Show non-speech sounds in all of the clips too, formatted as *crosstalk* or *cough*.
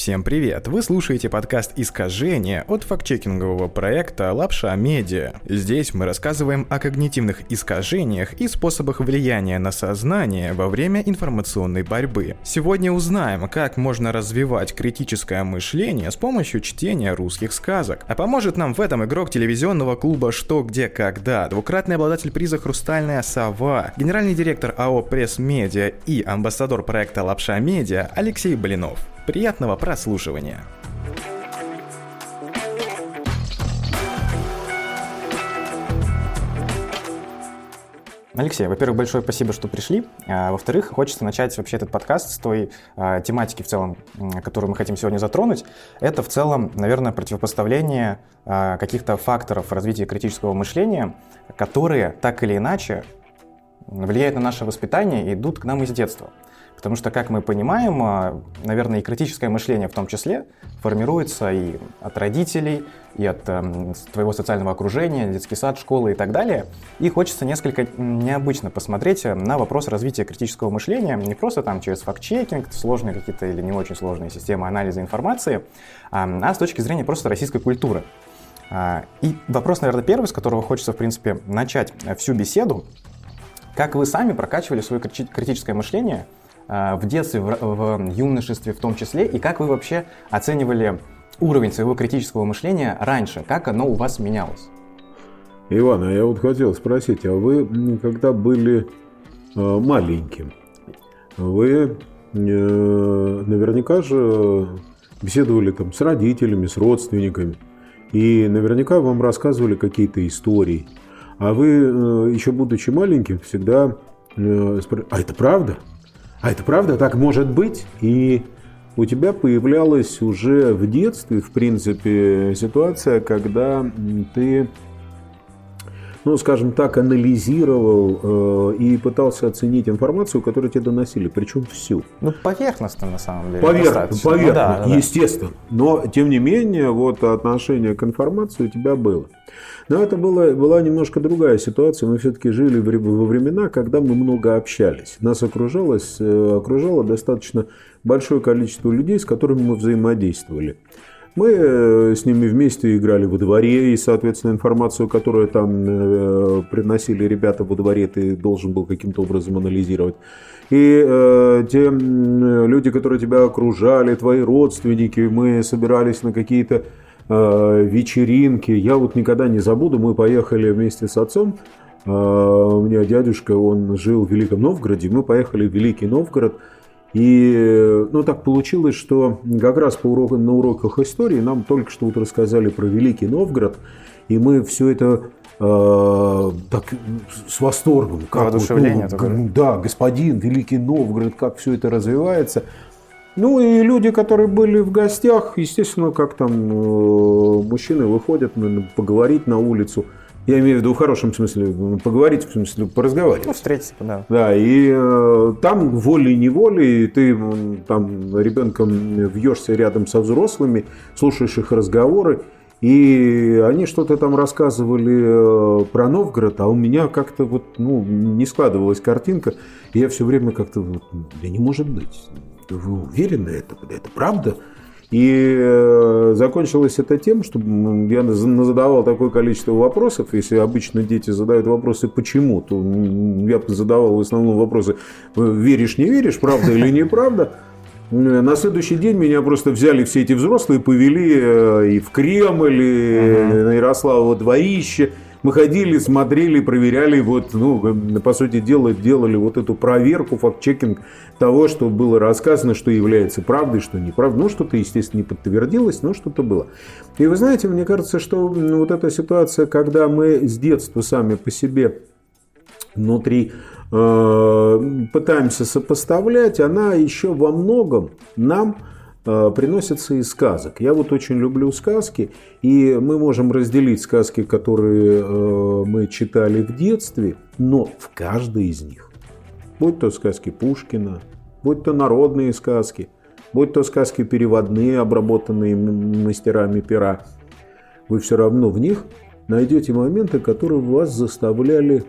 Всем привет! Вы слушаете подкаст «Искажение» от фактчекингового проекта «Лапша Медиа». Здесь мы рассказываем о когнитивных искажениях и способах влияния на сознание во время информационной борьбы. Сегодня узнаем, как можно развивать критическое мышление с помощью чтения русских сказок. А поможет нам в этом игрок телевизионного клуба «Что, где, когда», двукратный обладатель приза «Хрустальная сова», генеральный директор АО «Пресс Медиа» и амбассадор проекта «Лапша Медиа» Алексей Блинов. Приятного прослушивания! Алексей, во-первых, большое спасибо, что пришли. А, во-вторых, хочется начать вообще этот подкаст с той а, тематики в целом, которую мы хотим сегодня затронуть. Это в целом, наверное, противопоставление а, каких-то факторов развития критического мышления, которые так или иначе влияют на наше воспитание и идут к нам из детства. Потому что, как мы понимаем, а, наверное, и критическое мышление в том числе формируется и от родителей, и от э, твоего социального окружения, детский сад, школы и так далее. И хочется несколько необычно посмотреть на вопрос развития критического мышления, не просто там через факт-чекинг, сложные какие-то или не очень сложные системы анализа информации, а, с точки зрения просто российской культуры. А, и вопрос, наверное, первый, с которого хочется, в принципе, начать всю беседу. Как вы сами прокачивали свое критическое мышление – Э, в детстве, в, в юношестве в том числе, и как вы вообще оценивали уровень своего критического мышления раньше, как оно у вас менялось? Иван, а я вот хотел спросить, а вы когда были э, маленьким, вы э, наверняка же беседовали там с родителями, с родственниками, и наверняка вам рассказывали какие-то истории. А вы, еще будучи маленьким, всегда спрашивали, а это правда? А это правда так может быть? И у тебя появлялась уже в детстве, в принципе, ситуация, когда ты, ну, скажем так, анализировал э, и пытался оценить информацию, которую тебе доносили, причем всю. Ну, поверхностно, на самом деле. Поверх, поверхностно, ну, да, естественно. Да. Но, тем не менее, вот отношение к информации у тебя было. Но это была, была немножко другая ситуация. Мы все-таки жили во времена, когда мы много общались. Нас окружалось, э, окружало достаточно большое количество людей, с которыми мы взаимодействовали. Мы э, с ними вместе играли во дворе, и, соответственно, информацию, которую там э, приносили ребята во дворе, ты должен был каким-то образом анализировать. И э, те люди, которые тебя окружали, твои родственники, мы собирались на какие-то Э, вечеринки. Я вот никогда не забуду, мы поехали вместе с отцом, э, у меня дядюшка, он жил в Великом Новгороде, мы поехали в Великий Новгород, и ну, так получилось, что как раз по уроку, на уроках истории нам только что вот рассказали про Великий Новгород, и мы все это э, так с восторгом. Как вот, ну, да, господин Великий Новгород, как все это развивается. Ну и люди, которые были в гостях, естественно, как там э, мужчины выходят поговорить на улицу. Я имею в виду в хорошем смысле, поговорить, в смысле поразговаривать. Ну, встретиться, да. Да, и э, там волей-неволей ты там ребенком вьешься рядом со взрослыми, слушаешь их разговоры, и они что-то там рассказывали э, про Новгород, а у меня как-то вот, ну, не складывалась картинка. И я все время как-то, да не может быть вы уверены, это, это правда? И э, закончилось это тем, что я задавал такое количество вопросов. Если обычно дети задают вопросы «почему?», то я задавал в основном вопросы «веришь, не веришь, правда или неправда?». На следующий день меня просто взяли все эти взрослые, повели э, и в Кремль, и на Ярославово дворище – мы ходили, смотрели, проверяли, вот, ну, по сути дела, делали вот эту проверку, факт-чекинг того, что было рассказано, что является правдой, что неправдой. Ну, что-то, естественно, не подтвердилось, но что-то было. И вы знаете, мне кажется, что вот эта ситуация, когда мы с детства сами по себе внутри э, пытаемся сопоставлять, она еще во многом нам приносятся из сказок. Я вот очень люблю сказки, и мы можем разделить сказки, которые э, мы читали в детстве, но в каждой из них, будь то сказки Пушкина, будь то народные сказки, будь то сказки переводные, обработанные мастерами пера, вы все равно в них найдете моменты, которые вас заставляли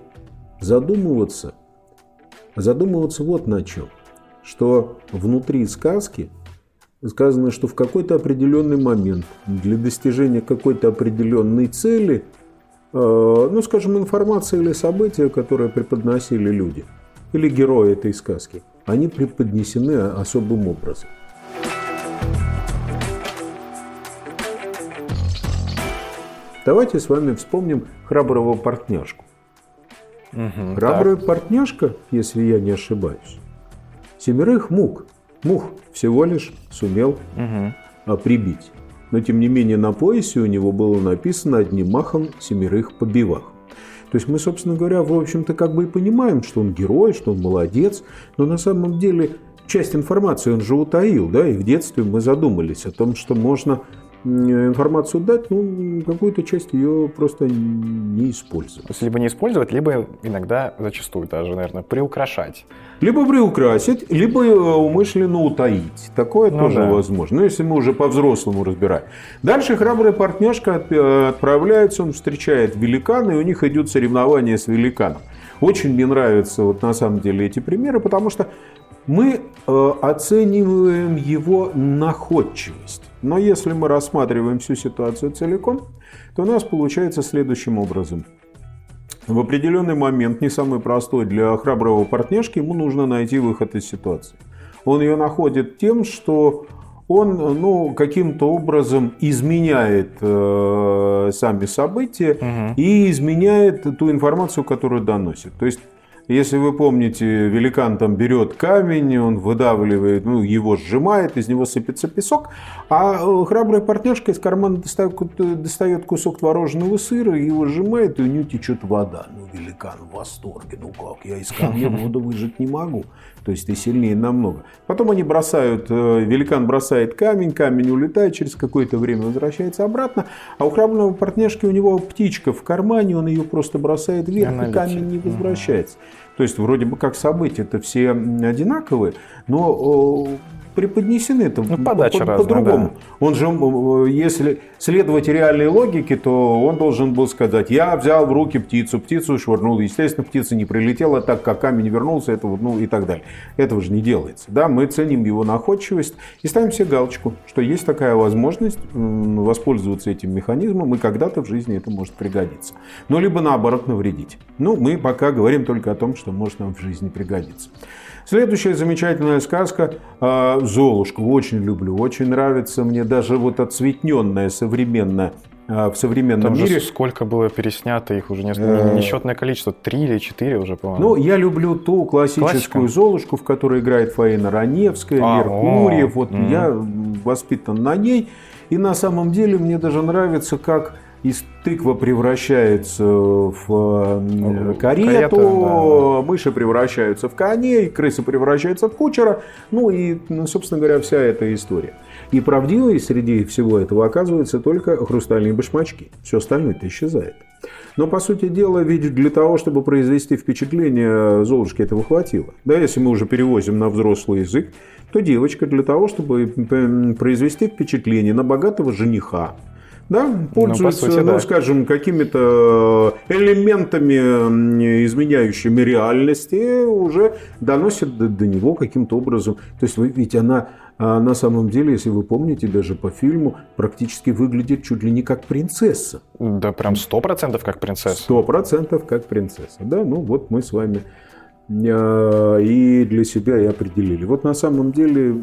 задумываться. Задумываться вот на чем. Что внутри сказки – сказано, что в какой-то определенный момент для достижения какой-то определенной цели, э, ну, скажем, информация или события, которые преподносили люди, или герои этой сказки, они преподнесены особым образом. Давайте с вами вспомним храброго партняшку. Угу, Храбрая так. партняшка, если я не ошибаюсь, семерых мук, мух всего лишь сумел угу. прибить. Но тем не менее на поясе у него было написано одним махом семерых побивах. То есть мы, собственно говоря, в общем-то как бы и понимаем, что он герой, что он молодец, но на самом деле часть информации он же утаил, да, и в детстве мы задумались о том, что можно информацию дать, ну, какую-то часть ее просто не использовать. То есть либо не использовать, либо иногда, зачастую даже, наверное, приукрашать. Либо приукрасить, либо э, умышленно утаить. Такое ну, тоже да. возможно. Но если мы уже по-взрослому разбираем. Дальше храбрая партняшка э, отправляется, он встречает великана, и у них идет соревнование с великаном. Очень мне нравятся вот на самом деле эти примеры, потому что мы э, оцениваем его находчивость. Но если мы рассматриваем всю ситуацию целиком, то у нас получается следующим образом. В определенный момент, не самый простой для храброго партнершки, ему нужно найти выход из ситуации. Он ее находит тем, что он ну, каким-то образом изменяет э, сами события угу. и изменяет ту информацию, которую доносит. То есть если вы помните, великан там берет камень, он выдавливает, ну, его сжимает, из него сыпется песок, а э, храбрая партнершка из кармана достает, достает кусок творожного сыра, его сжимает, и у нее течет вода. Ну, великан в восторге, ну как, я из камня *laughs* воду выжать не могу. То есть ты сильнее намного. Потом они бросают, э, великан бросает камень, камень улетает, через какое-то время возвращается обратно, а у храброго партнершки у него птичка в кармане, он ее просто бросает вверх, и камень не возвращается. То есть вроде бы как события-то все одинаковые, но преподнесены это ну, подача по, по-другому. Да. Он же, если следовать реальной логике, то он должен был сказать, я взял в руки птицу, птицу швырнул, естественно, птица не прилетела, так как камень вернулся, это, ну и так далее. Этого же не делается. Да? Мы ценим его находчивость и ставим себе галочку, что есть такая возможность воспользоваться этим механизмом, и когда-то в жизни это может пригодиться. Но либо наоборот навредить. Ну, мы пока говорим только о том, что может нам в жизни пригодиться. Следующая замечательная сказка а, «Золушка». Очень люблю, очень нравится мне. Даже вот отцветненная, современная а, в современном Там мире. Же сколько было переснято, их уже несколько, несчетное количество, три или четыре уже, по-моему. Ну, я люблю ту классическую Классика? Золушку, в которой играет Фаина Раневская, а, Меркурьев. Вот угу. я воспитан на ней. И на самом деле мне даже нравится, как из тыква превращается в карету, Карета, да. мыши превращаются в коней, крысы превращаются в кучера, ну и, ну, собственно говоря, вся эта история. И правдивой среди всего этого оказывается только хрустальные башмачки. Все остальное-то исчезает. Но, по сути дела, ведь для того, чтобы произвести впечатление, Золушки этого хватило. Да, если мы уже перевозим на взрослый язык, то девочка для того, чтобы произвести впечатление на богатого жениха, да, пользуется, ну, сути, ну да. скажем, какими-то элементами, изменяющими реальности, уже доносит до, до него каким-то образом. То есть, ведь она а, на самом деле, если вы помните, даже по фильму практически выглядит чуть ли не как принцесса. Да, прям сто процентов как принцесса. Сто процентов как принцесса. Да, ну вот мы с вами а, и для себя и определили. Вот на самом деле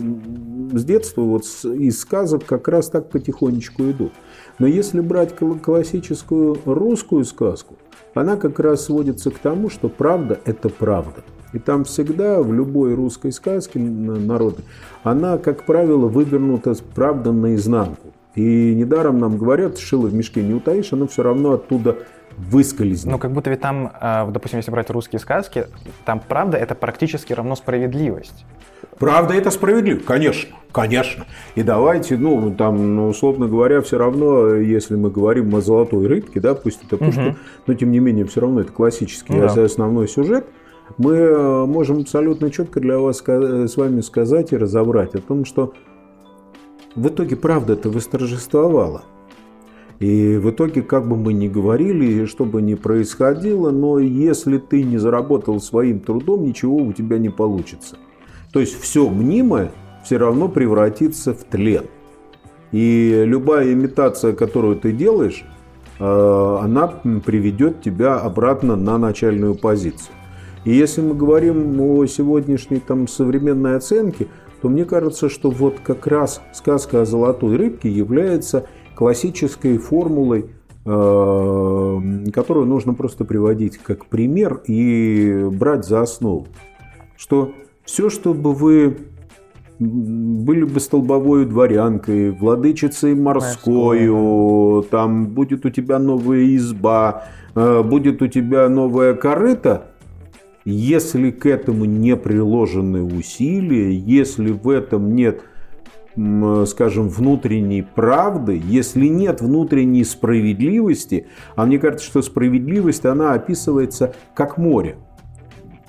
с детства вот из сказок как раз так потихонечку идут. Но если брать классическую русскую сказку, она как раз сводится к тому, что правда – это правда. И там всегда в любой русской сказке народной, она, как правило, вывернута правда наизнанку. И недаром нам говорят, шило в мешке не утаишь, оно все равно оттуда выскользнет. Ну, как будто ведь там, а, допустим, если брать русские сказки, там правда это практически равно справедливость. Правда, это справедливо? Конечно, конечно. И давайте, ну, там, ну, условно говоря, все равно, если мы говорим о золотой рыбке, да, пусть это пушка, угу. но тем не менее, все равно это классический ну, да. основной сюжет, мы э, можем абсолютно четко для вас с вами сказать и разобрать о том, что в итоге правда это восторжествовала. И в итоге, как бы мы ни говорили, что бы ни происходило, но если ты не заработал своим трудом, ничего у тебя не получится. То есть все мнимое, все равно превратится в тлен. И любая имитация, которую ты делаешь, э, она приведет тебя обратно на начальную позицию. И если мы говорим о сегодняшней там, современной оценке, то мне кажется, что вот как раз сказка о золотой рыбке является классической формулой, э, которую нужно просто приводить как пример и брать за основу. Что все, что бы вы были бы столбовой дворянкой, владычицей морской, там будет у тебя новая изба, э, будет у тебя новая корыта, если к этому не приложены усилия, если в этом нет, скажем, внутренней правды, если нет внутренней справедливости, а мне кажется, что справедливость, она описывается как море.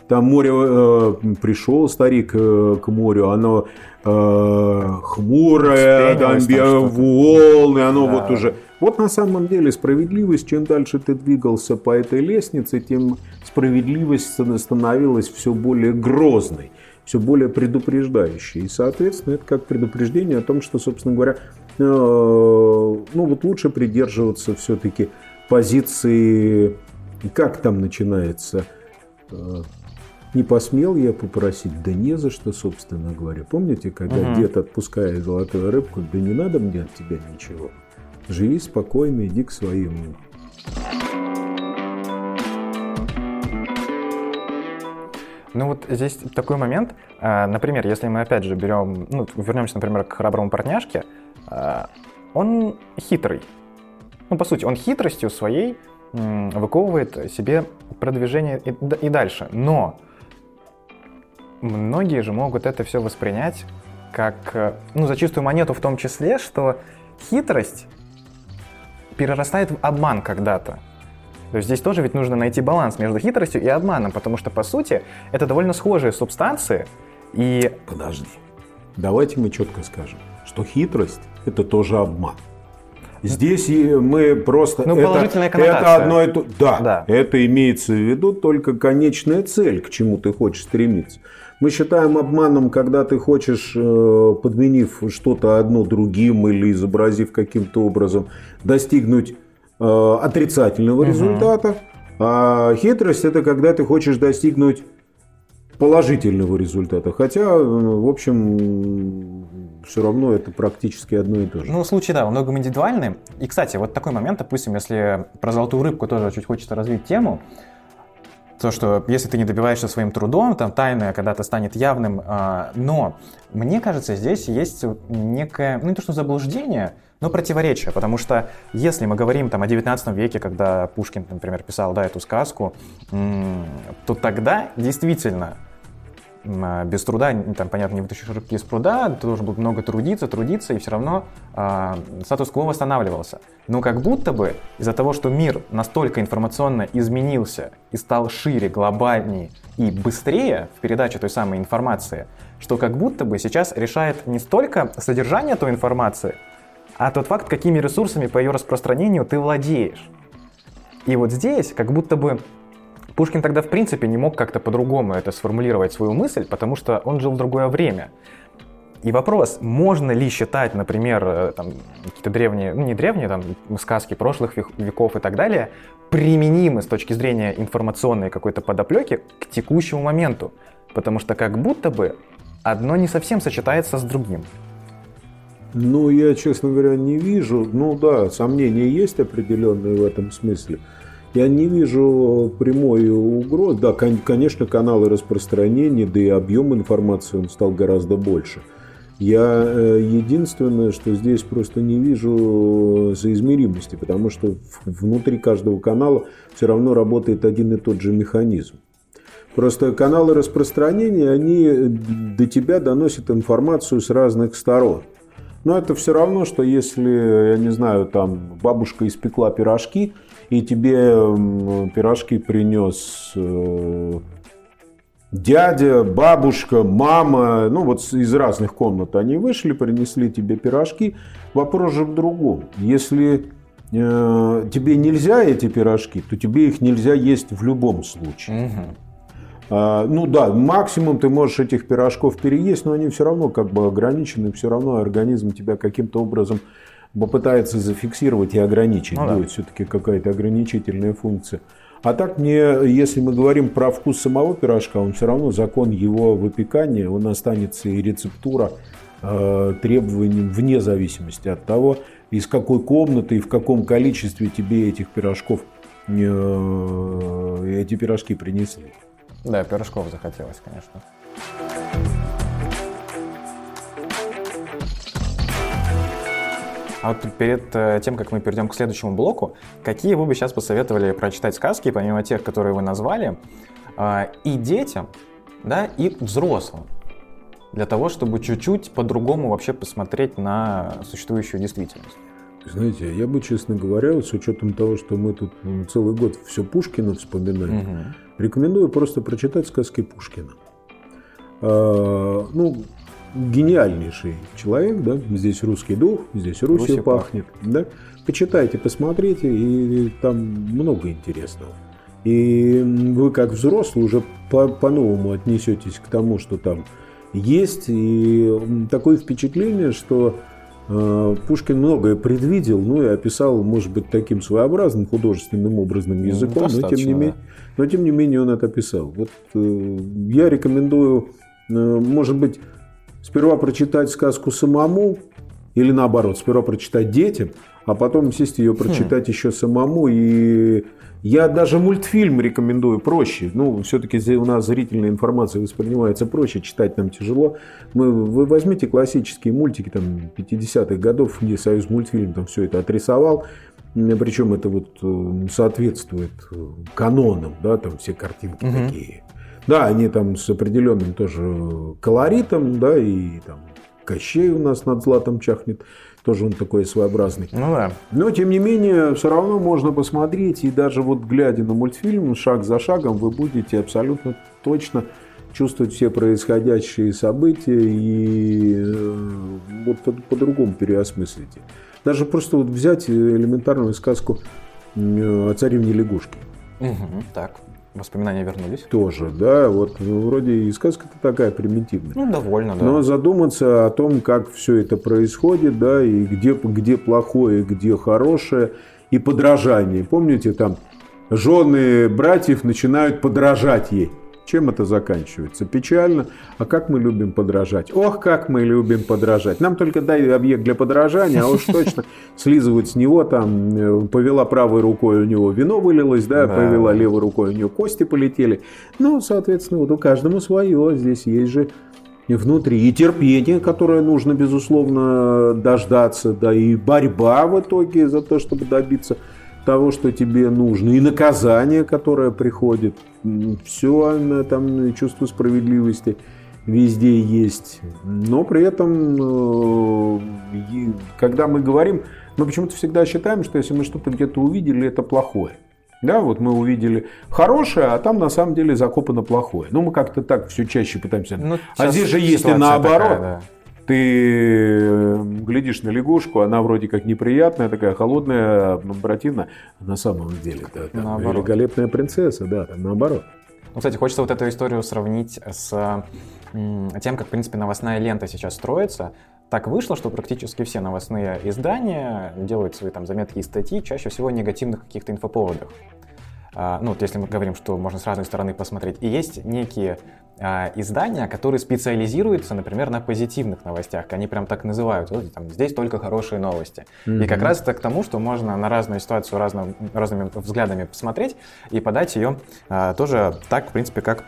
Там море э, пришел старик э, к морю, оно э, хмурое, там волны, оно да. вот уже. Вот на самом деле справедливость, чем дальше ты двигался по этой лестнице, тем справедливость становилась все более грозной, все более предупреждающей. И, соответственно, это как предупреждение о том, что, собственно говоря, э, ну вот лучше придерживаться все-таки позиции, как там начинается э, не посмел я попросить, да не за что, собственно говоря. Помните, когда угу. дед отпускает золотую рыбку, да не надо мне от тебя ничего. Живи спокойно, иди к своему. Ну вот здесь такой момент, а, например, если мы опять же берем, ну, вернемся, например, к храброму парняшке, а, он хитрый. Ну, по сути, он хитростью своей выковывает себе продвижение и, и дальше. Но многие же могут это все воспринять как, э, ну, за чистую монету в том числе, что хитрость перерастает в обман когда-то. То есть здесь тоже ведь нужно найти баланс между хитростью и обманом, потому что, по сути, это довольно схожие субстанции, и... Подожди. Давайте мы четко скажем, что хитрость – это тоже обман. Здесь мы просто... Ну, это, это одно и то... Да, да, это имеется в виду только конечная цель, к чему ты хочешь стремиться. Мы считаем обманом, когда ты хочешь, э, подменив что-то одно другим или изобразив каким-то образом, достигнуть э, отрицательного угу. результата. А хитрость это когда ты хочешь достигнуть положительного результата. Хотя, э, в общем, все равно это практически одно и то же. Ну, случай, да, во многом индивидуальный. И, кстати, вот такой момент, допустим, если про золотую рыбку тоже чуть хочется развить тему, то, что если ты не добиваешься своим трудом, там тайное когда-то станет явным, а, но мне кажется, здесь есть некое, ну не то что заблуждение, но противоречие, потому что если мы говорим там о 19 веке, когда Пушкин, например, писал, да, эту сказку, то тогда действительно без труда, там, понятно, не вытащишь рыбки из пруда, ты должен был много трудиться, трудиться, и все равно э, статус-кво восстанавливался. Но как будто бы из-за того, что мир настолько информационно изменился и стал шире, глобальнее и быстрее в передаче той самой информации, что как будто бы сейчас решает не столько содержание той информации, а тот факт, какими ресурсами по ее распространению ты владеешь. И вот здесь как будто бы Пушкин тогда, в принципе, не мог как-то по-другому это сформулировать свою мысль, потому что он жил в другое время. И вопрос, можно ли считать, например, э, какие-то древние, ну не древние, там, сказки прошлых веков и так далее, применимы с точки зрения информационной какой-то подоплеки к текущему моменту? Потому что как будто бы одно не совсем сочетается с другим. Ну, я, честно говоря, не вижу. Ну да, сомнения есть определенные в этом смысле. Я не вижу прямой угрозы. Да, конечно, каналы распространения, да и объем информации он стал гораздо больше. Я э, единственное, что здесь просто не вижу соизмеримости, потому что внутри каждого канала все равно работает один и тот же механизм. Просто каналы распространения, они до тебя доносят информацию с разных сторон. Но это все равно, что если, я не знаю, там бабушка испекла пирожки – и тебе пирожки принес э, дядя, бабушка, мама, ну вот из разных комнат они вышли, принесли тебе пирожки. Вопрос же в другом. Если э, тебе нельзя эти пирожки, то тебе их нельзя есть в любом случае. Угу. А, ну да, максимум ты можешь этих пирожков переесть, но они все равно как бы ограничены, все равно организм тебя каким-то образом попытается зафиксировать и ограничить. Ну, Будет да. все-таки какая-то ограничительная функция. А так мне, если мы говорим про вкус самого пирожка, он все равно закон его выпекания, он останется и рецептура э, требованием вне зависимости от того, из какой комнаты и в каком количестве тебе этих пирожков э, эти пирожки принесли. Да, пирожков захотелось, конечно. А вот перед э, тем, как мы перейдем к следующему блоку, какие вы бы сейчас посоветовали прочитать сказки, помимо тех, которые вы назвали, э, и детям, да, и взрослым, для того, чтобы чуть-чуть по-другому вообще посмотреть на существующую действительность? Знаете, я бы, честно говоря, с учетом того, что мы тут целый год все Пушкина вспоминаем, угу. рекомендую просто прочитать сказки Пушкина. А, ну, гениальнейший человек, да, здесь русский дух, здесь Русью пахнет, пахнет, да. Почитайте, посмотрите, и там много интересного. И вы как взрослый уже по-новому отнесетесь к тому, что там есть. И такое впечатление, что э, Пушкин многое предвидел, ну и описал, может быть, таким своеобразным художественным образным языком, но тем, не менее, но тем не менее он это описал. Вот э, я рекомендую, э, может быть, сперва прочитать сказку самому, или наоборот, сперва прочитать детям, а потом сесть ее прочитать хм. еще самому. И я даже мультфильм рекомендую проще. Ну, все-таки у нас зрительная информация воспринимается проще, читать нам тяжело. Мы, вы возьмите классические мультики там 50-х годов, где Союз мультфильм там все это отрисовал. Причем это вот э, соответствует э, канонам, да, там все картинки угу. такие да, они там с определенным тоже колоритом, да, и там Кощей у нас над златом чахнет, тоже он такой своеобразный. Ну да. Но, тем не менее, все равно можно посмотреть, и даже вот глядя на мультфильм, шаг за шагом, вы будете абсолютно точно чувствовать все происходящие события и э, вот по-другому переосмыслите. Даже просто вот взять элементарную сказку о царевне лягушке. Угу, так. Воспоминания вернулись. Тоже, да. Вот ну, вроде и сказка-то такая примитивная. Ну, довольно, да. Но задуматься о том, как все это происходит, да, и где, где плохое, где хорошее, и подражание. Помните, там жены братьев начинают подражать ей. Чем это заканчивается? Печально. А как мы любим подражать? Ох, как мы любим подражать. Нам только дай объект для подражания, а уж точно слизывать с него там, э, повела правой рукой, у него вино вылилось, да, да. повела левой рукой, у нее кости полетели. Ну, соответственно, вот у каждого свое. Здесь есть же внутри и терпение, которое нужно, безусловно, дождаться, да, и борьба в итоге за то, чтобы добиться того, что тебе нужно, и наказание, которое приходит. Все там чувство справедливости везде есть. Но при этом, э, когда мы говорим, мы почему-то всегда считаем, что если мы что-то где-то увидели, это плохое. Да, вот мы увидели хорошее, а там на самом деле закопано плохое. Ну, мы как-то так все чаще пытаемся. Ну, а здесь же есть и наоборот. Такая, да. Ты глядишь на лягушку, она вроде как неприятная, такая холодная, противная. На самом деле, да, там великолепная принцесса, да, наоборот. Ну, кстати, хочется вот эту историю сравнить с тем, как, в принципе, новостная лента сейчас строится. Так вышло, что практически все новостные издания делают свои там заметки и статьи чаще всего негативных каких-то инфоповодах. А, ну, вот если мы говорим, что можно с разной стороны посмотреть. И есть некие а, издания, которые специализируются, например, на позитивных новостях. Они прям так называют. Вот, там, здесь только хорошие новости. Mm-hmm. И как раз это к тому, что можно на разную ситуацию разным, разными взглядами посмотреть и подать ее а, тоже так, в принципе, как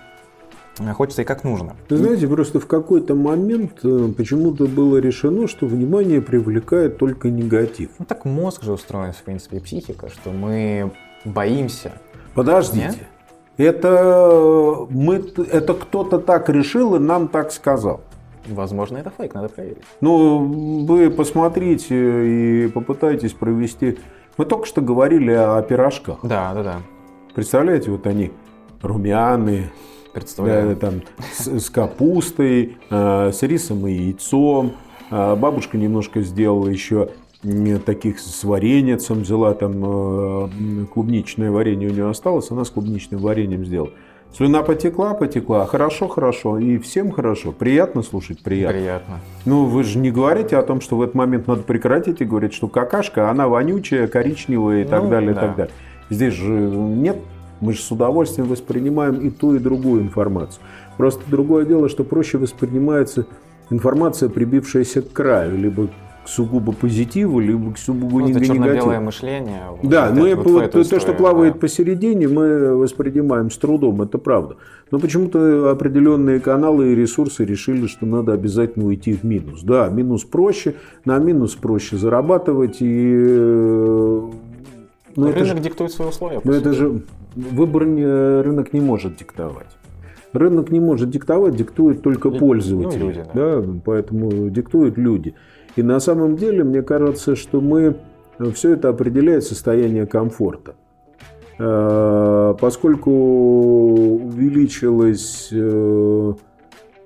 хочется и как нужно. Вы знаете, просто в какой-то момент э, почему-то было решено, что внимание привлекает только негатив. Ну так мозг же устроен, в принципе, и психика, что мы боимся. Подождите. Нет? Это, мы, это кто-то так решил и нам так сказал. Возможно, это фейк, надо проверить. Ну, вы посмотрите и попытайтесь провести. Мы только что говорили о пирожках. Да, да, да. Представляете, вот они румяные, Представляю. Да, там, с, с капустой, э, с рисом и яйцом. Э, бабушка немножко сделала еще таких с вареньем взяла, там э, клубничное варенье у нее осталось, она с клубничным вареньем сделала. Слюна потекла, потекла. Хорошо, хорошо. И всем хорошо. Приятно слушать, приятно. Приятно. Ну, вы же не говорите о том, что в этот момент надо прекратить и говорить, что какашка, она вонючая, коричневая и так Ну, далее, и да. так далее. Здесь же нет. Мы же с удовольствием воспринимаем и ту, и другую информацию. Просто другое дело, что проще воспринимается информация, прибившаяся к краю, либо к сугубо позитиву, либо к сугубо Ну, это негативу. черно-белое мышление. вот Да, это мы вот вот в эту то, что историю, плавает да. посередине, мы воспринимаем с трудом, это правда. Но почему-то определенные каналы и ресурсы решили, что надо обязательно уйти в минус. Да, минус проще, на минус проще зарабатывать и... э, Ну, это Рынок же, диктует свои условия. по ну, это же выбор не- рынок не может диктовать. Рынок не может диктовать, диктует только Лю- пользователи. ну, люди, да. да, поэтому диктуют люди. И на самом деле, мне кажется, что мы все это определяет состояние комфорта. Э, Поскольку увеличилось э,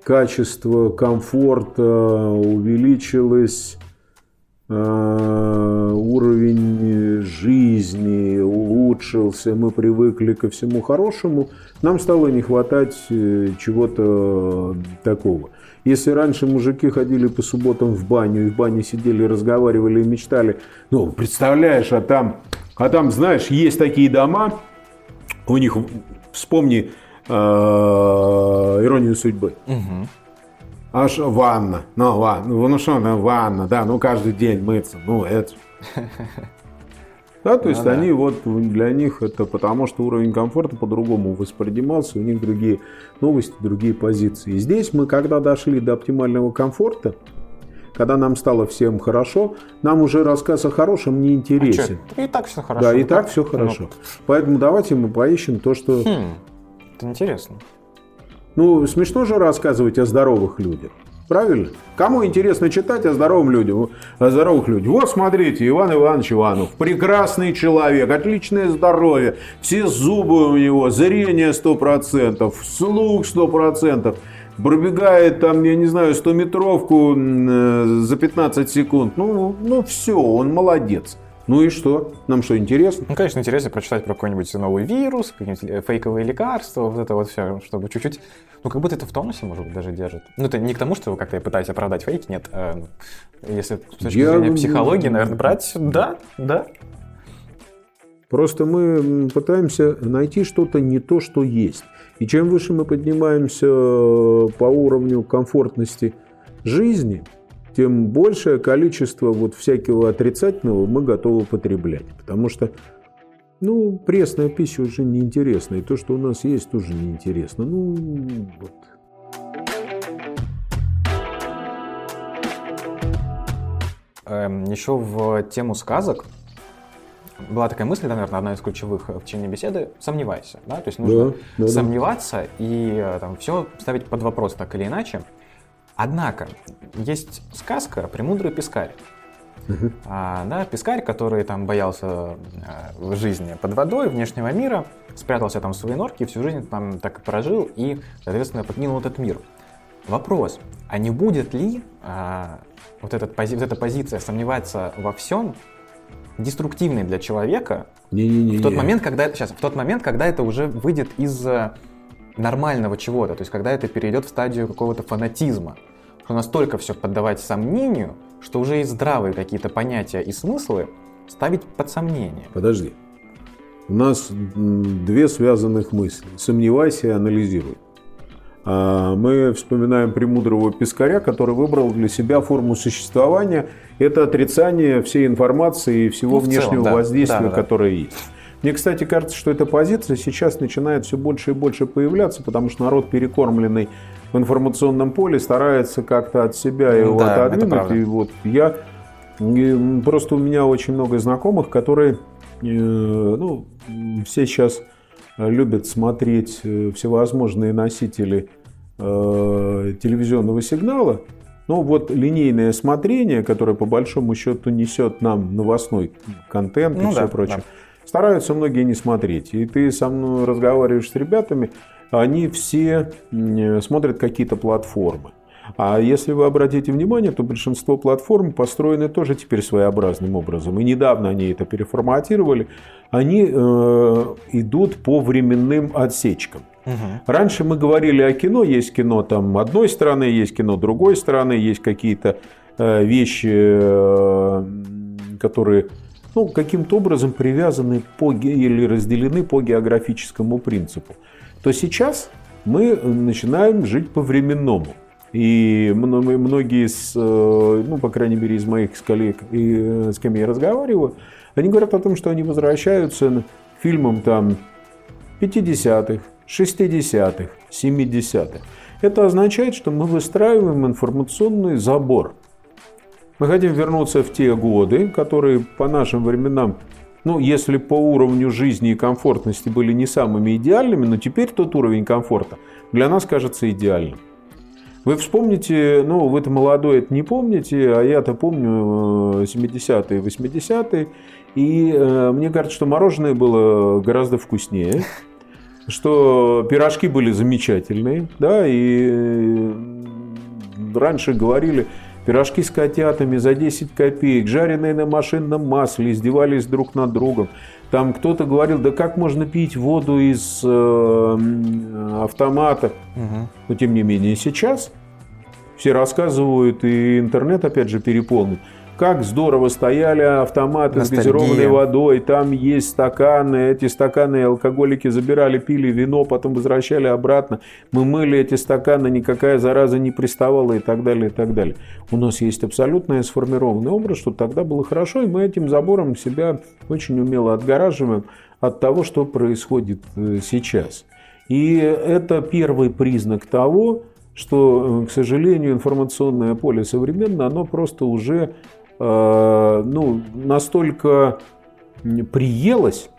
качество комфорта, увеличилось э, уровень жизни улучшился, мы привыкли ко всему хорошему, нам стало не хватать э, чего-то такого. Если раньше мужики ходили по субботам в баню, и в бане сидели, разговаривали и мечтали, ну, представляешь, а там, а там, знаешь, есть такие дома, у них, вспомни э, «Иронию судьбы». Мгм. Аж ванна. Ну, ванна. Ну, что она ванна, да, ну, каждый день мыться. Ну, это... *laughs* Да, то есть да. они вот для них это потому, что уровень комфорта по-другому воспринимался, у них другие новости, другие позиции. И здесь мы, когда дошли до оптимального комфорта, когда нам стало всем хорошо, нам уже рассказ о хорошем не А интересен. чё, И так все хорошо. да, и Ну, так как? все хорошо. Поэтому давайте мы поищем то, что... Ну, хм, это интересно. Ну, смешно же рассказывать о здоровых людях. Правильно? Кому интересно читать о здоровом людях, о здоровых людях? Вот смотрите, Иван Иванович Иванов, прекрасный человек, отличное здоровье, все зубы у него, зрение 100%, слух 100%, пробегает там, я не знаю, 100-метровку м, э, за 15 секунд. Ну, ну все, он молодец. Ну и что? Нам что, интересно? Ну, конечно, интересно прочитать про какой-нибудь новый вирус, какие-нибудь э, фейковые лекарства, вот это вот все, чтобы чуть-чуть, ну, как будто это в тонусе, может быть, даже держит. Ну, это не к тому, что вы как-то пытаетесь оправдать фейки, нет. э, ну, если с точки Я- зрения психологии, наверное, брать, да, да. Просто мы пытаемся найти что-то не то, что есть. И чем выше мы поднимаемся э, по уровню комфортности жизни, тем большее количество вот всякого отрицательного мы готовы потреблять. Потому что, ну, пресная пища уже неинтересна. И то, что у нас есть, тоже неинтересно. Ну, вот. Эм, еще в тему сказок была такая мысль, да, наверное, одна из ключевых в течение беседы – сомневайся. Да? То есть нужно Да, да, да. сомневаться и э, там, все ставить под вопрос так или иначе. Однако, есть сказка «Премудрый пескарь». А, да, пескарь, который там боялся э, в жизни под водой, внешнего мира, спрятался там в своей норке всю жизнь там так и прожил и, соответственно, покинул этот мир. Вопрос, а не будет ли а, вот, этот, пози- вот эта позиция сомневаться во всем деструктивной для человека в тот момент, когда сейчас, в тот момент, когда это уже выйдет из э, нормального чего-то, то есть когда это перейдет в стадию какого-то фанатизма, что настолько все поддавать сомнению, что уже и здравые какие-то понятия и смыслы ставить под сомнение. Подожди. У нас две связанных мысли. Сомневайся и анализируй. А, Мы вспоминаем премудрого пескаря, который выбрал для себя форму существования. Это отрицание всей информации и всего Ну, в целом, внешнего да. воздействия, да, да. которое есть. Мне, кстати, кажется, что эта позиция сейчас начинает все больше и больше появляться, потому что народ, перекормленный в информационном поле, старается как-то от себя его Да, отодвинуть. И вот я и просто у меня очень много знакомых, которые, э, ну, все сейчас любят смотреть э, всевозможные носители э, телевизионного сигнала. Но вот линейное смотрение, которое по большому счету несет нам новостной контент и Ну все да, прочее, да. Стараются многие не смотреть. И ты со мной разговариваешь с ребятами, они все смотрят какие-то платформы. А если вы обратите внимание, то большинство платформ построены тоже теперь своеобразным образом. И недавно они это переформатировали. Они э, идут по временным отсечкам. Угу. Раньше мы говорили о кино, есть кино там одной страны, есть кино другой страны, есть какие-то э, вещи, э, которые ну, каким-то образом привязаны по, или разделены по географическому принципу. То сейчас мы начинаем жить по-временному. И многие, из, э, ну, по крайней мере, из моих коллег, и, с кем я разговариваю, они говорят о том, что они возвращаются к фильмам там 50-х, 60-х, 70-х. Это означает, что мы выстраиваем информационный забор. Мы хотим вернуться в те годы, которые по нашим временам, ну, если по уровню жизни и комфортности были не самыми идеальными, но теперь тот уровень комфорта для нас кажется идеальным. Вы вспомните, ну, вы-то молодой это не помните, а я-то помню 70-е, 80-е, и э, мне кажется, что мороженое было гораздо вкуснее что пирожки были замечательные, да, и э, раньше говорили, пирожки с котятами за 10 копеек, жареные на машинном масле, издевались друг над другом. Там кто-то говорил, да как можно пить воду из э, автомата. Угу. Но тем не менее сейчас все рассказывают, и интернет опять же переполнен как здорово стояли автоматы Ностальгия. с газированной водой, там есть стаканы, эти стаканы алкоголики забирали, пили вино, потом возвращали обратно, мы мыли эти стаканы, никакая зараза не приставала и так далее, и так далее. У нас есть абсолютно сформированный образ, что тогда было хорошо, и мы этим забором себя очень умело отгораживаем от того, что происходит э, сейчас. И это первый признак того, что, э, к сожалению, информационное поле современное, оно просто уже ну, настолько приелось,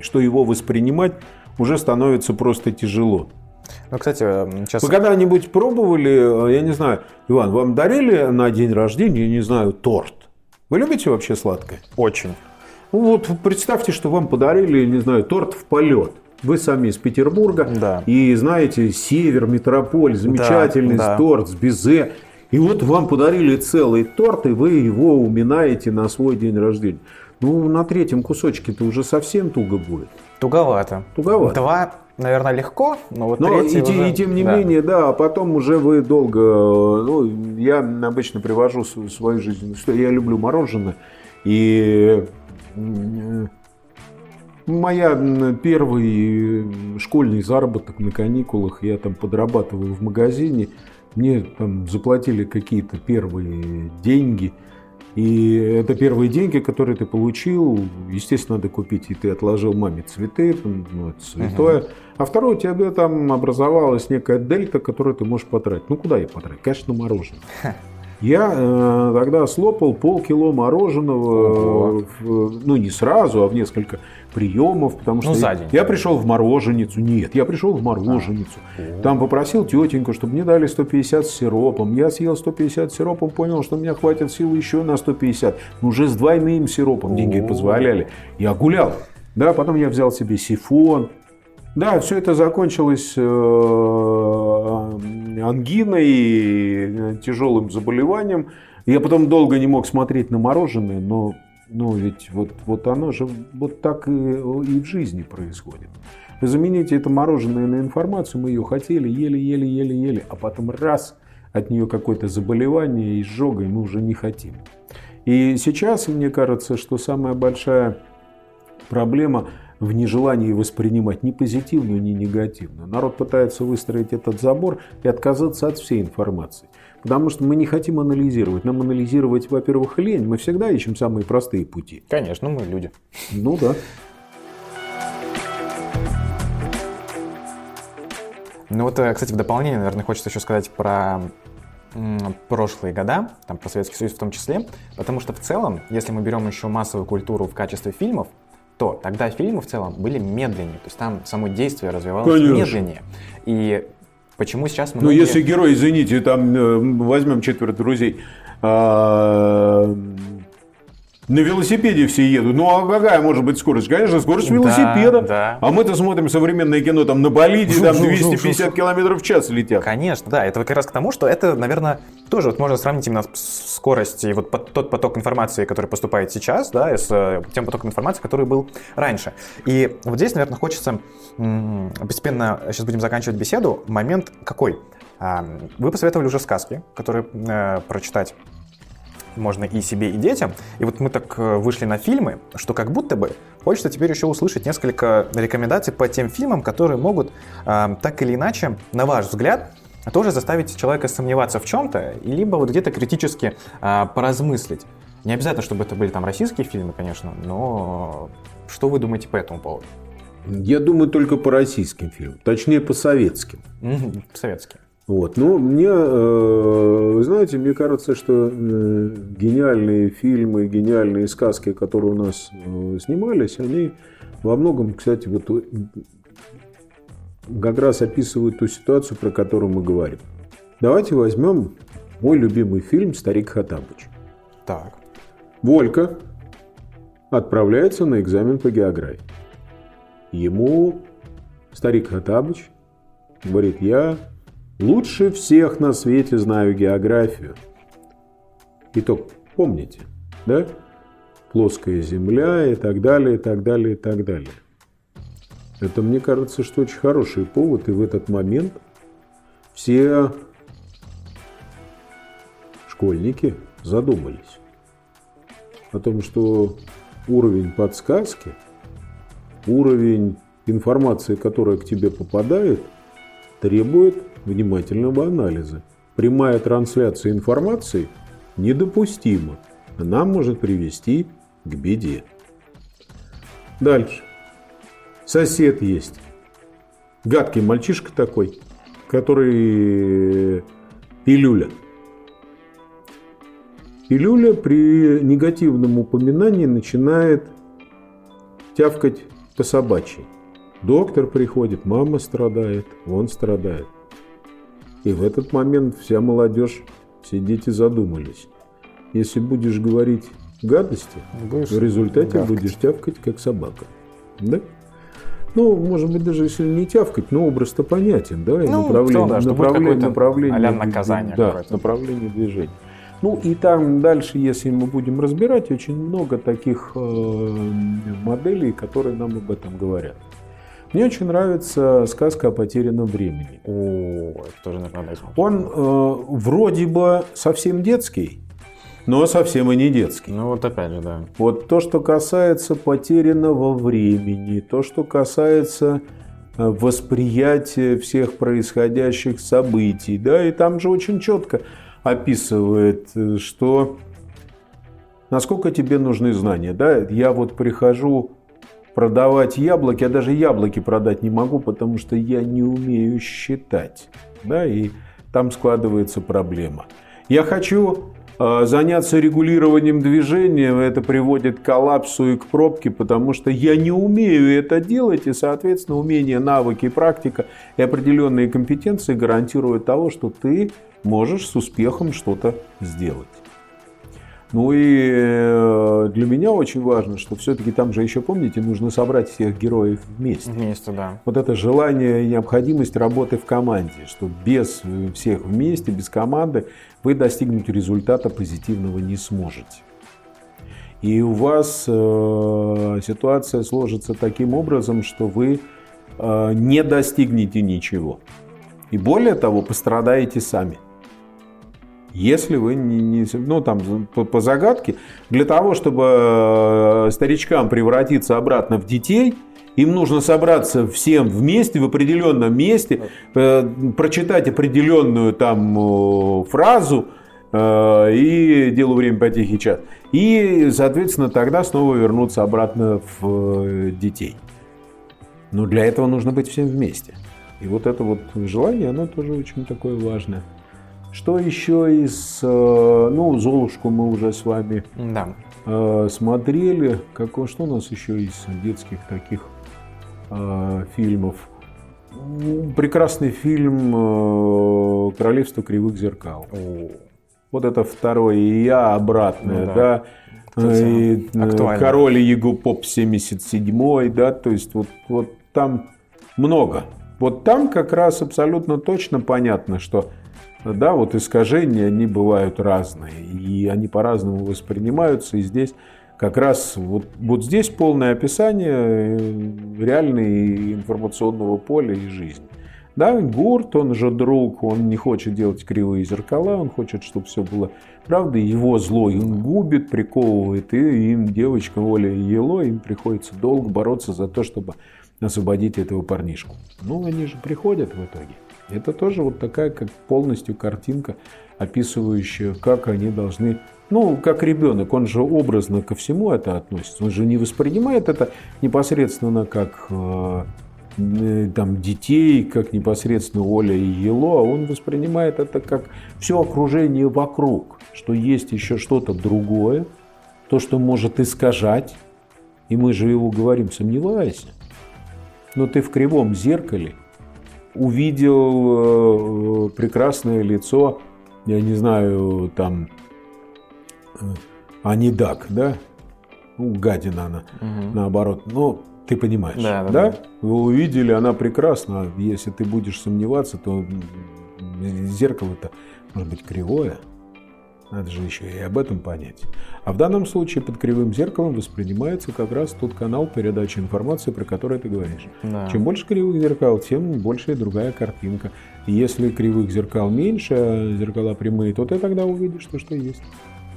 что его воспринимать уже становится просто тяжело. Ну, кстати, сейчас... Вы когда-нибудь пробовали, э, я не знаю, Иван, вам дарили на день рождения, я не знаю, торт? Вы любите вообще сладкое? Очень. Ну, вот представьте, что вам подарили, не знаю, торт в полет. Вы сами из Петербурга. Да. И знаете, север, метрополь, замечательный да, да. торт с безе. И вот вам подарили целый торт, и вы его уминаете на свой день рождения. Ну, на третьем кусочке-то уже совсем туго будет. Туговато. Туговато. Два, наверное, легко, но вот но третий и, уже... и тем не да. менее, да, а потом уже вы долго... Ну, я обычно привожу свою жизнь, что я люблю мороженое, и Моя первый школьный заработок на каникулах, я там подрабатывал в магазине, мне там заплатили какие-то первые деньги. И это первые деньги, которые ты получил, естественно, надо купить, и ты отложил маме цветы, ну, это святое. Угу. А второе, у тебя там образовалась некая дельта, которую ты можешь потратить. Ну, куда я потратить? Конечно, мороженое. Я э, тогда слопал полкило мороженого, в, ну не сразу, а в несколько приемов, потому что ну, за день, я, я пришел в мороженицу, нет, я пришел в мороженицу, а. там попросил тетеньку, чтобы мне дали 150 с сиропом, я съел 150 с сиропом, понял, что у меня хватит сил еще на 150, но уже с двойным сиропом деньги позволяли, я гулял, да, потом я взял себе сифон, да, все это закончилось э, ангиной, тяжелым заболеванием. Я потом долго не мог смотреть на мороженое, но ну ведь вот, вот оно же вот так и, и в жизни происходит. Вы замените это мороженое на информацию, мы ее хотели, ели, ели, ели, ели, а потом раз от нее какое-то заболевание, изжога, и мы уже не хотим. И сейчас, мне кажется, что самая большая проблема – в нежелании воспринимать ни позитивную, ни негативную. Народ пытается выстроить этот забор и отказаться от всей информации. Потому что мы не хотим анализировать. Нам анализировать, во-первых, лень. Мы всегда ищем самые простые пути. Конечно, мы люди. Ну да. Ну вот, э, кстати, в дополнение, наверное, хочется еще сказать про прошлые года, там, про Советский Союз в том числе, потому что в целом, если мы берем еще массовую культуру в качестве фильмов, то тогда фильмы в целом были медленнее, то есть там само действие развивалось Конечно. медленнее. И почему сейчас мы... Ну, если герой, извините, там э, возьмем четверо друзей, а, На велосипеде все едут. Ну а какая может быть скорость? Конечно, скорость велосипеда. Да, да. А мы-то смотрим современное кино, там на болиде, там 250 километров в час летят. Конечно, да. Это как раз к тому, что это, наверное, тоже вот можно сравнить именно скорость и вот тот поток информации, который поступает сейчас, да, с э, тем потоком информации, который был раньше. И вот здесь, наверное, хочется постепенно, сейчас будем заканчивать беседу, момент какой? А, вы посоветовали уже сказки, которые э, прочитать можно и себе, и детям. И вот мы так э, вышли на фильмы, что как будто бы хочется теперь еще услышать несколько рекомендаций по тем фильмам, которые могут э, так или иначе, на ваш взгляд, тоже заставить человека сомневаться в чем-то, либо вот где-то критически э, поразмыслить. Не обязательно, чтобы это были там российские фильмы, конечно, но что вы думаете по этому поводу? Я думаю только по российским фильмам, точнее по советским. По советским. Вот. Ну, мне, э, знаете, мне кажется, что э, гениальные фильмы, гениальные сказки, которые у нас э, снимались, они во многом, кстати, вот как раз описывают ту ситуацию, про которую мы говорим. Давайте возьмем мой любимый фильм «Старик Хатабыч». Так. Волька отправляется на экзамен по географии. Ему старик Хатабыч говорит, я Лучше всех на свете знаю географию. Итог помните, да? Плоская земля и так далее, и так далее, и так далее. Это, мне кажется, что очень хороший повод, и в этот момент все школьники задумались о том, что уровень подсказки, уровень информации, которая к тебе попадает, требует внимательного анализа. Прямая трансляция информации недопустима. Она может привести к беде. Дальше. Сосед есть. Гадкий мальчишка такой, который пилюля. Пилюля при негативном упоминании начинает тявкать по собачьи. Доктор приходит, мама страдает, он страдает. И в этот момент вся молодежь, все дети задумались. Если будешь говорить гадости, будешь в результате гавкать. будешь тявкать, как собака. Да? Ну, может быть, даже если не тявкать, но образ-то понятен, да, и ну, направление, да, направление, направление, наказание да, направление движения. Ну и там дальше, если мы будем разбирать, очень много таких э, моделей, которые нам об этом говорят. Мне очень нравится сказка о потерянном времени. О, это тоже, наверное, Он э, вроде бы совсем детский, но совсем и не детский. Ну вот опять же, да. Вот то, что касается потерянного времени, то, что касается э, восприятия всех происходящих событий, да, и там же очень четко описывает, э, что насколько тебе нужны знания, да, я вот прихожу продавать яблоки, я даже яблоки продать не могу, потому что я не умею считать. Да, и там складывается проблема. Я хочу э, заняться регулированием движения, это приводит к коллапсу и к пробке, потому что я не умею это делать, и, соответственно, умение, навыки, практика и определенные компетенции гарантируют того, что ты можешь с успехом что-то сделать. Ну и э, для меня очень важно, что все-таки там же еще, помните, нужно собрать всех героев вместе. Вместе, да. Вот это желание и необходимость работы в команде, что без всех вместе, без команды вы достигнуть результата позитивного не сможете. И у вас э, ситуация сложится таким образом, что вы э, не достигнете ничего. И более того, пострадаете сами. Если вы не, не ну там по, по загадке, для того, чтобы э, старичкам превратиться обратно в детей, им нужно собраться всем вместе в определенном месте, э, прочитать определенную там фразу э, и делу время по тихий час. И, соответственно, тогда снова вернуться обратно в детей. Но для этого нужно быть всем вместе. И вот это вот желание, оно тоже очень такое важное. Что еще из... Э, ну, «Золушку» мы уже с вами да. Э, смотрели. Как, что у нас еще из детских таких э, фильмов? Прекрасный фильм «Королевство кривых зеркал». О. Вот это второе, и я обратное, ну, да. да. и Актуально. король Его поп 77 да, то есть вот, вот там много. Вот там как раз абсолютно точно понятно, что да, вот искажения, они бывают разные, и они по-разному воспринимаются, и здесь как раз вот, вот здесь полное описание э, реальной информационного поля и жизни. Да, Гурт, он же друг, он не хочет делать кривые зеркала, он хочет, чтобы все было правда. Его зло им губит, приковывает, и им девочка Оля Ело, им приходится долго бороться за то, чтобы освободить этого парнишку. Ну, они же приходят в итоге. Это тоже вот такая как полностью картинка, описывающая, как они должны ну, как ребенок, он же образно ко всему это относится. Он же не воспринимает это непосредственно как э, э, там, детей, как непосредственно Оля и Ело, а он воспринимает это как все окружение вокруг, что есть еще что-то другое, то, что может искажать. И мы же его говорим, сомневайся. Но ты в кривом зеркале увидел э, прекрасное лицо, я не знаю, там, а не дак, да? Ну, гадина она, угу. наоборот. Ну, ты понимаешь, да, да, да? да? Вы увидели, она прекрасна. Если ты будешь сомневаться, то зеркало-то может быть кривое. Надо же еще и об этом понять. А в данном случае под кривым зеркалом воспринимается как раз тот канал передачи информации, про который ты говоришь. Да. Чем больше кривых зеркал, тем больше и другая картинка. Если кривых зеркал меньше, а зеркала прямые, то ты тогда увидишь то, что есть.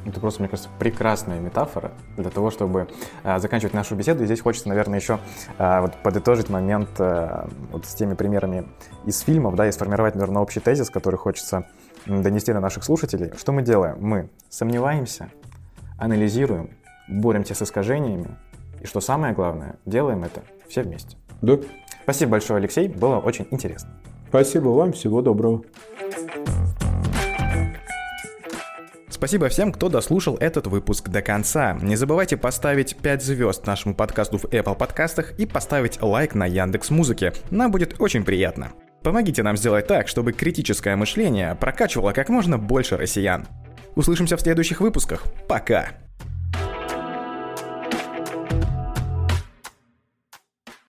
Это просто, мне кажется, прекрасная метафора для того, чтобы э, заканчивать нашу беседу. И здесь хочется, наверное, еще э, вот подытожить момент э, вот с теми примерами из фильмов, да, и сформировать, наверное, общий тезис, который хочется донести до наших слушателей. Что мы делаем? Мы сомневаемся, анализируем, боремся с искажениями, и что самое главное, делаем это все вместе. Да. Спасибо большое, Алексей, было очень интересно. Спасибо вам, всего доброго. Спасибо всем, кто дослушал этот выпуск до конца. Не забывайте поставить 5 звезд нашему подкасту в Apple подкастах и поставить лайк на Яндекс Музыке. Нам будет очень приятно. Помогите нам сделать так, чтобы критическое мышление прокачивало как можно больше россиян. Услышимся в следующих выпусках. Пока!